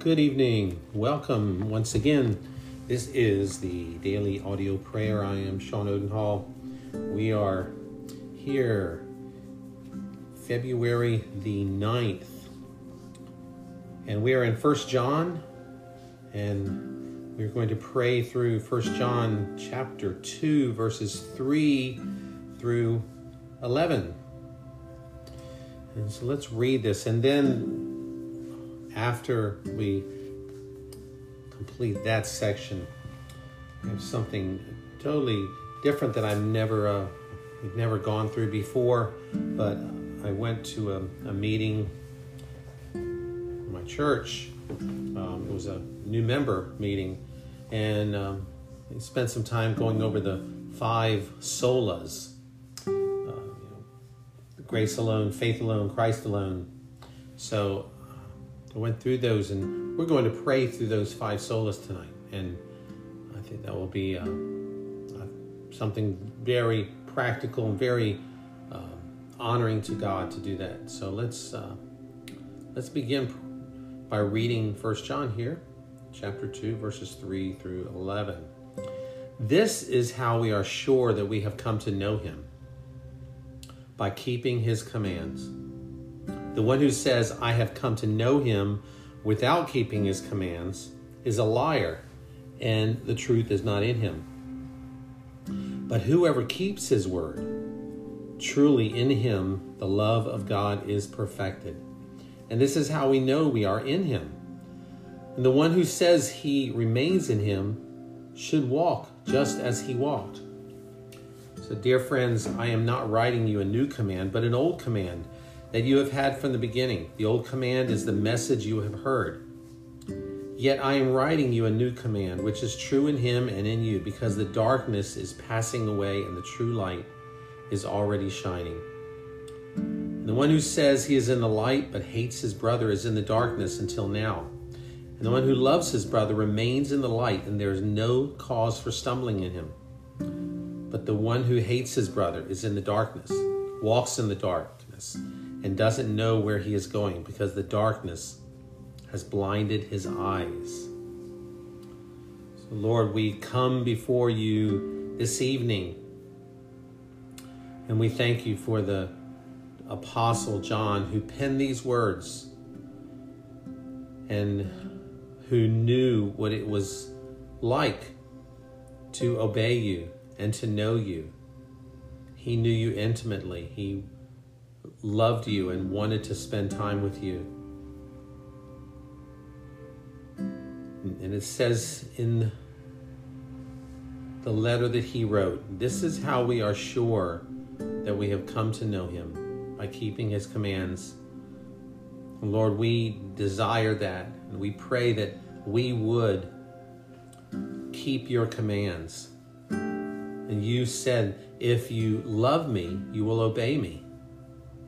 Good evening. Welcome once again. This is the daily audio prayer. I am Sean Odenhall. We are here February the 9th. And we are in First John and we're going to pray through First John chapter 2 verses 3 through 11. And so let's read this and then after we complete that section, I have something totally different that I've never uh, never gone through before. But I went to a, a meeting in my church. Um, it was a new member meeting, and um, spent some time going over the five solas: uh, grace alone, faith alone, Christ alone. So I went through those, and we're going to pray through those five solas tonight. And I think that will be uh, uh, something very practical and very uh, honoring to God to do that. So let's uh, let's begin by reading First John here, chapter two, verses three through eleven. This is how we are sure that we have come to know Him by keeping His commands. The one who says, I have come to know him without keeping his commands is a liar, and the truth is not in him. But whoever keeps his word, truly in him the love of God is perfected. And this is how we know we are in him. And the one who says he remains in him should walk just as he walked. So, dear friends, I am not writing you a new command, but an old command that you have had from the beginning. The old command is the message you have heard. Yet I am writing you a new command, which is true in him and in you, because the darkness is passing away and the true light is already shining. And the one who says he is in the light but hates his brother is in the darkness until now. And the one who loves his brother remains in the light, and there is no cause for stumbling in him. But the one who hates his brother is in the darkness, walks in the darkness and doesn't know where he is going because the darkness has blinded his eyes. So, Lord, we come before you this evening and we thank you for the Apostle John who penned these words and who knew what it was like to obey you and to know you. He knew you intimately. He loved you and wanted to spend time with you. And it says in the letter that he wrote, This is how we are sure that we have come to know him by keeping his commands. And Lord, we desire that and we pray that we would keep your commands. And you said, If you love me, you will obey me.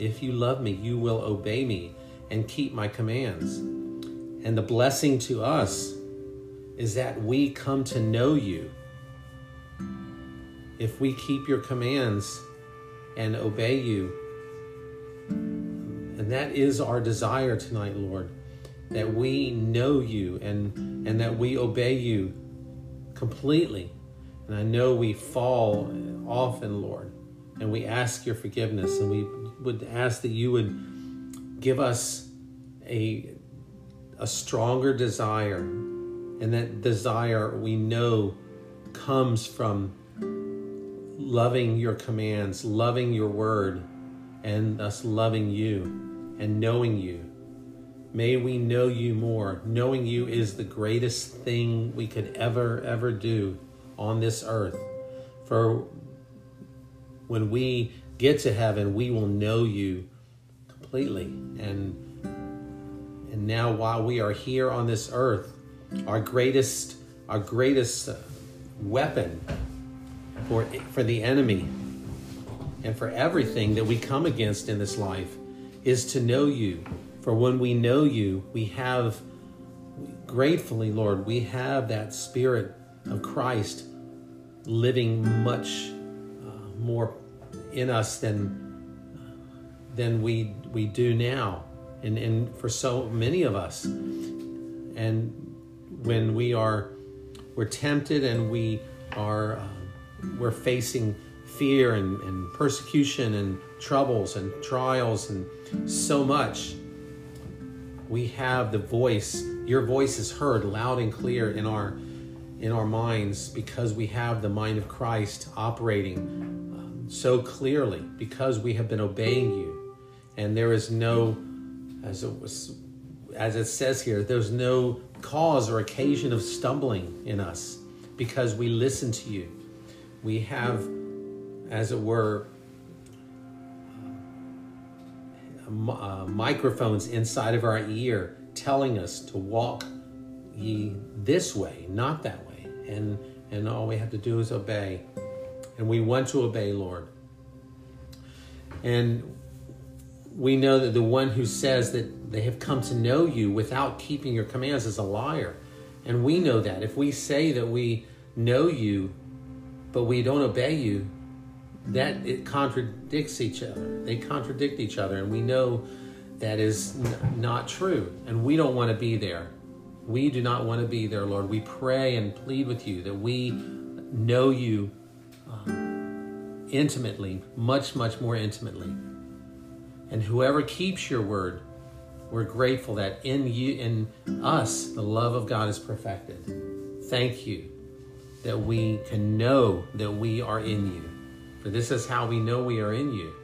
If you love me, you will obey me and keep my commands. And the blessing to us is that we come to know you. If we keep your commands and obey you, and that is our desire tonight, Lord, that we know you and, and that we obey you completely. And I know we fall often, Lord, and we ask your forgiveness and we would ask that you would give us a, a stronger desire. And that desire we know comes from loving your commands, loving your word, and us loving you and knowing you. May we know you more. Knowing you is the greatest thing we could ever, ever do on this earth. For when we get to heaven, we will know you completely. And and now while we are here on this earth, our greatest our greatest weapon for for the enemy and for everything that we come against in this life is to know you. For when we know you, we have gratefully, Lord, we have that spirit of Christ living much uh, more in us than than we we do now and and for so many of us and when we are we're tempted and we are uh, we're facing fear and, and persecution and troubles and trials and so much, we have the voice. Your voice is heard loud and clear in our in our minds because we have the mind of Christ operating so clearly because we have been obeying you, and there is no, as it was, as it says here, there's no cause or occasion of stumbling in us because we listen to you. We have, as it were, uh, microphones inside of our ear telling us to walk ye this way, not that way. And and all we have to do is obey. And we want to obey, Lord. And we know that the one who says that they have come to know you without keeping your commands is a liar. And we know that. If we say that we know you, but we don't obey you, that it contradicts each other. They contradict each other, and we know that is n- not true. And we don't want to be there. We do not want to be there, Lord. We pray and plead with you that we know you intimately, much, much more intimately. And whoever keeps your word, we're grateful that in you, in us, the love of God is perfected. Thank you that we can know that we are in you. For this is how we know we are in you.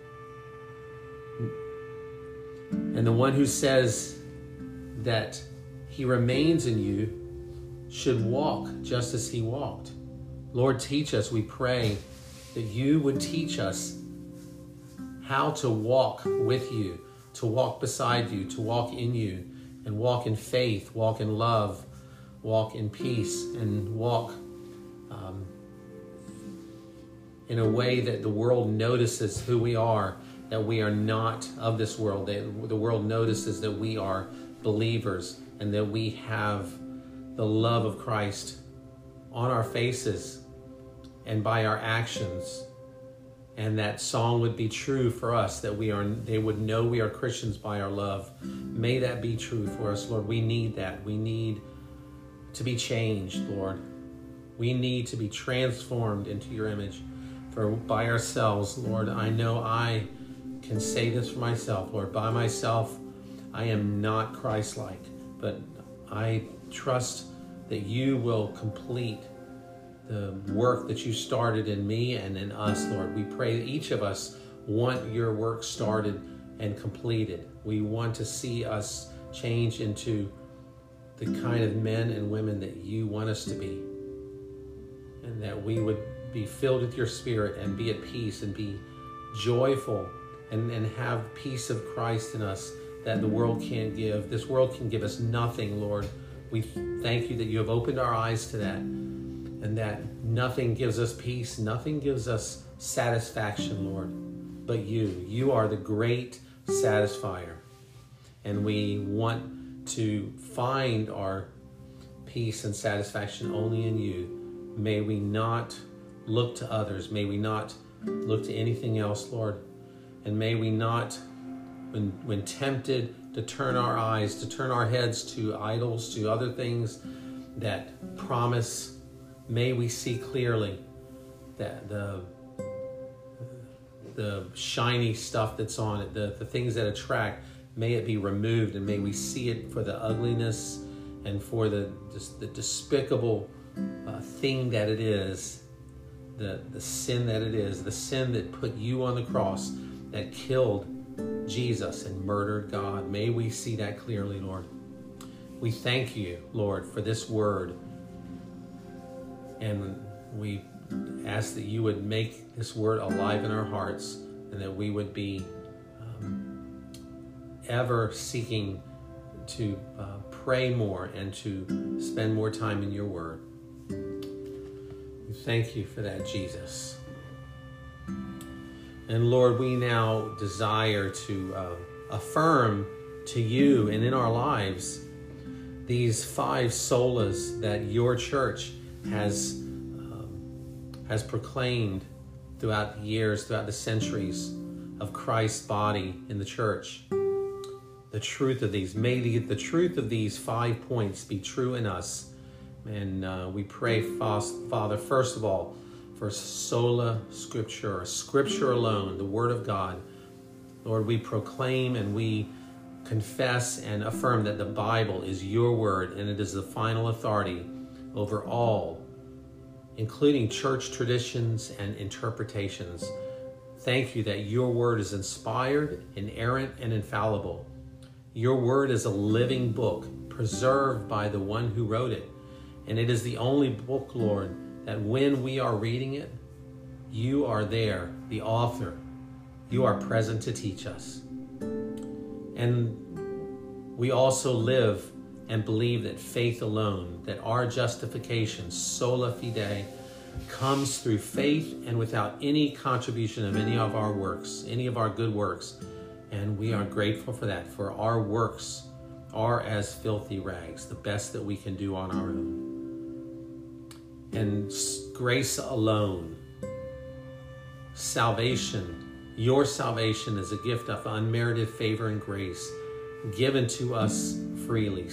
And the one who says that he remains in you should walk just as he walked. Lord, teach us, we pray, that you would teach us how to walk with you, to walk beside you, to walk in you, and walk in faith, walk in love, walk in peace, and walk um, in a way that the world notices who we are, that we are not of this world. That the world notices that we are believers and that we have the love of Christ on our faces and by our actions. And that song would be true for us that we are they would know we are Christians by our love. May that be true for us, Lord. We need that. We need to be changed, Lord. We need to be transformed into your image. For by ourselves, Lord, I know I can say this for myself, Lord. By myself, I am not Christ like, but I trust that you will complete the work that you started in me and in us, Lord. We pray that each of us want your work started and completed. We want to see us change into the kind of men and women that you want us to be and that we would be filled with your spirit and be at peace and be joyful and, and have peace of Christ in us that the world can't give. This world can give us nothing, Lord. We thank you that you have opened our eyes to that and that nothing gives us peace, nothing gives us satisfaction, Lord, but you. You are the great satisfier. And we want to find our peace and satisfaction only in you May we not look to others. May we not look to anything else, Lord. And may we not, when, when tempted to turn our eyes, to turn our heads to idols, to other things that promise, may we see clearly that the the shiny stuff that's on it, the, the things that attract, may it be removed and may we see it for the ugliness and for the, just the despicable uh, thing that it is, the, the sin that it is, the sin that put you on the cross, that killed Jesus and murdered God. May we see that clearly, Lord. We thank you, Lord, for this word. And we ask that you would make this word alive in our hearts and that we would be um, ever seeking to uh, pray more and to spend more time in your word. We thank you for that, Jesus. And Lord, we now desire to uh, affirm to you and in our lives these five solas that your church has um, has proclaimed throughout the years, throughout the centuries of Christ's body in the church. The truth of these. May the, the truth of these five points be true in us. And uh, we pray, Father, first of all, for sola scriptura, scripture alone, the Word of God. Lord, we proclaim and we confess and affirm that the Bible is your word and it is the final authority over all, including church traditions and interpretations. Thank you that your word is inspired, inerrant, and infallible. Your word is a living book preserved by the one who wrote it. And it is the only book, Lord, that when we are reading it, you are there, the author. You are present to teach us. And we also live and believe that faith alone, that our justification, sola fide, comes through faith and without any contribution of any of our works, any of our good works. And we are grateful for that, for our works are as filthy rags, the best that we can do on our own. And grace alone, salvation, your salvation is a gift of unmerited favor and grace given to us freely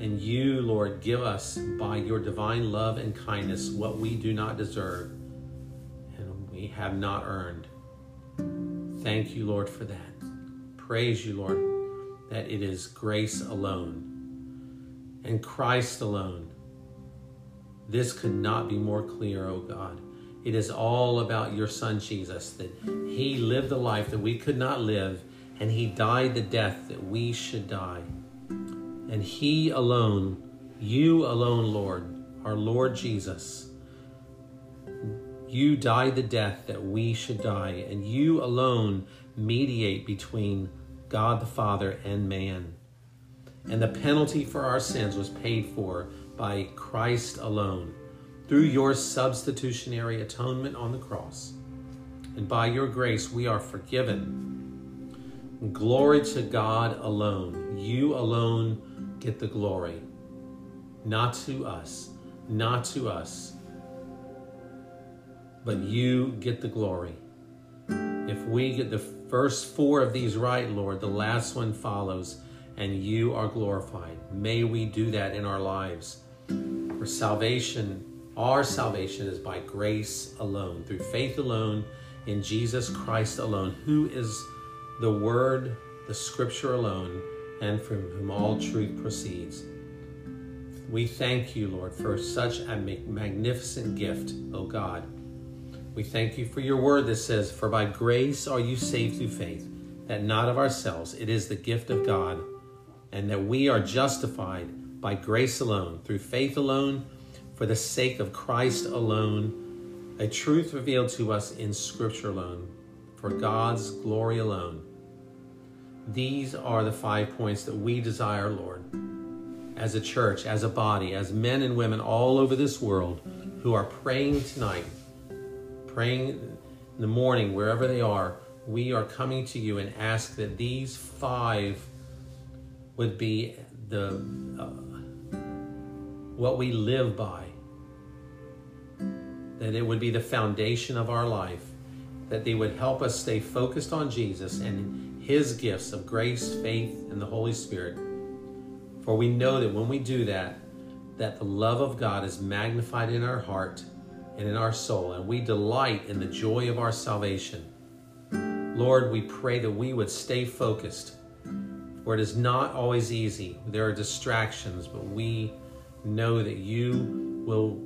and you, Lord, give us by your divine love and kindness what we do not deserve and we have not earned. Thank you, Lord, for that. Praise you, Lord, that it is grace alone and Christ alone. This could not be more clear, O oh God. It is all about your Son, Jesus, that He lived the life that we could not live, and He died the death that we should die and He alone, you alone, Lord, our Lord Jesus. You died the death that we should die, and you alone mediate between God the Father and man. And the penalty for our sins was paid for by Christ alone through your substitutionary atonement on the cross. And by your grace, we are forgiven. Glory to God alone. You alone get the glory. Not to us, not to us, but you get the glory. If we get the first four of these right, Lord, the last one follows, and you are glorified. May we do that in our lives. For salvation, our salvation is by grace alone, through faith alone, in Jesus Christ alone, who is the Word, the Scripture alone, and from whom all truth proceeds. We thank you, Lord, for such a magnificent gift, O God. We thank you for your word that says, For by grace are you saved through faith, that not of ourselves, it is the gift of God, and that we are justified by grace alone, through faith alone, for the sake of Christ alone, a truth revealed to us in Scripture alone, for God's glory alone. These are the five points that we desire, Lord, as a church, as a body, as men and women all over this world who are praying tonight, praying in the morning, wherever they are. We are coming to you and ask that these five would be the uh, what we live by, that it would be the foundation of our life, that they would help us stay focused on Jesus and his gifts of grace, faith, and the Holy Spirit. For we know that when we do that, that the love of God is magnified in our heart and in our soul, and we delight in the joy of our salvation. Lord, we pray that we would stay focused, for it is not always easy. There are distractions, but we know that you will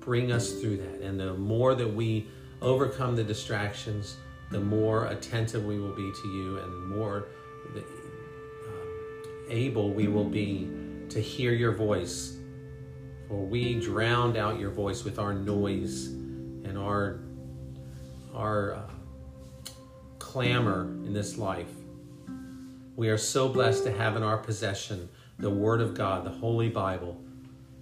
bring us through that. And the more that we overcome the distractions, the more attentive we will be to you and the more uh, able we will be to hear your voice. For we drowned out your voice with our noise and our, our uh, clamor in this life. We are so blessed to have in our possession the Word of God, the Holy Bible,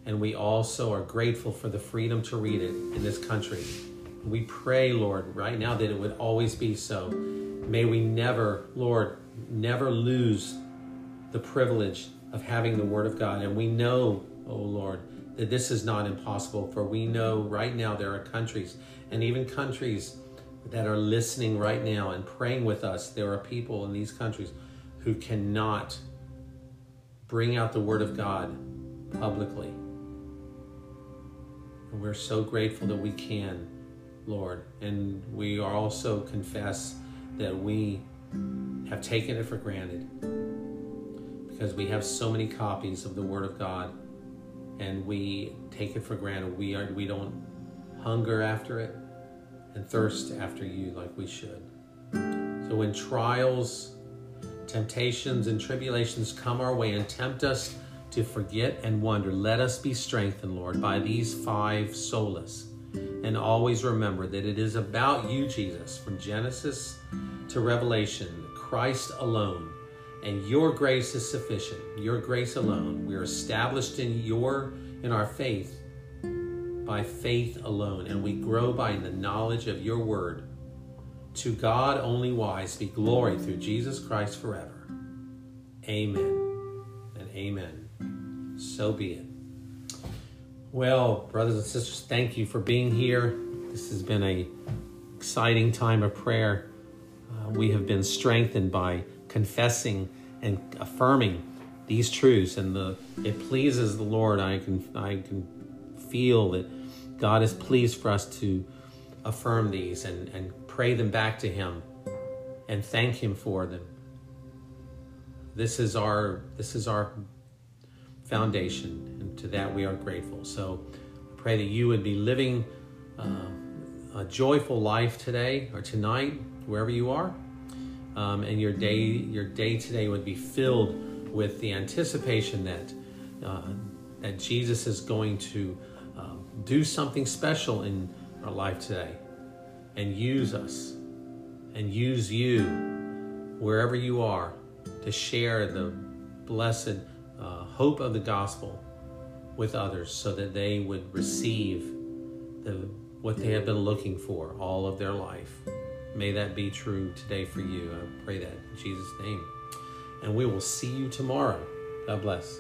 and we also are grateful for the freedom to read it in this country. We pray, Lord, right now that it would always be so. May we never, Lord, never lose the privilege of having the Word of God. And we know, oh Lord, that this is not impossible, for we know right now there are countries and even countries that are listening right now and praying with us. There are people in these countries who cannot bring out the Word of God publicly. And we're so grateful that we can, Lord. And we also confess that we have taken it for granted because we have so many copies of the Word of God and we take it for granted. We are we don't hunger after it and thirst after you like we should. So when trials, temptations, and tribulations come our way and tempt us to forget and wonder, let us be strengthened, Lord, by these five solas. And always remember that it is about you, Jesus, from Genesis to Revelation, Christ alone. And your grace is sufficient. Your grace alone. We are established in your in our faith by faith alone, and we grow by the knowledge of your word. To God only wise be glory through Jesus Christ forever. Amen and amen. So be it. Well, brothers and sisters, thank you for being here. This has been a exciting time of prayer. Uh, we have been strengthened by confessing and affirming these truths, and the it pleases the Lord. I can I can feel that God is pleased for us to affirm these and, and pray them back to Him and thank Him for them. This is our this is our foundation, and to that we are grateful. So I pray that you would be living uh, a joyful life today or tonight, wherever you are, um, and your day your day today would be filled with the anticipation that uh, that Jesus is going to uh, do something special in our life today and use us and use you wherever you are to share the blessed hope of the gospel with others so that they would receive the, what they have been looking for all of their life. May that be true today for you. I pray that in Jesus' name. And we will see you tomorrow. God bless.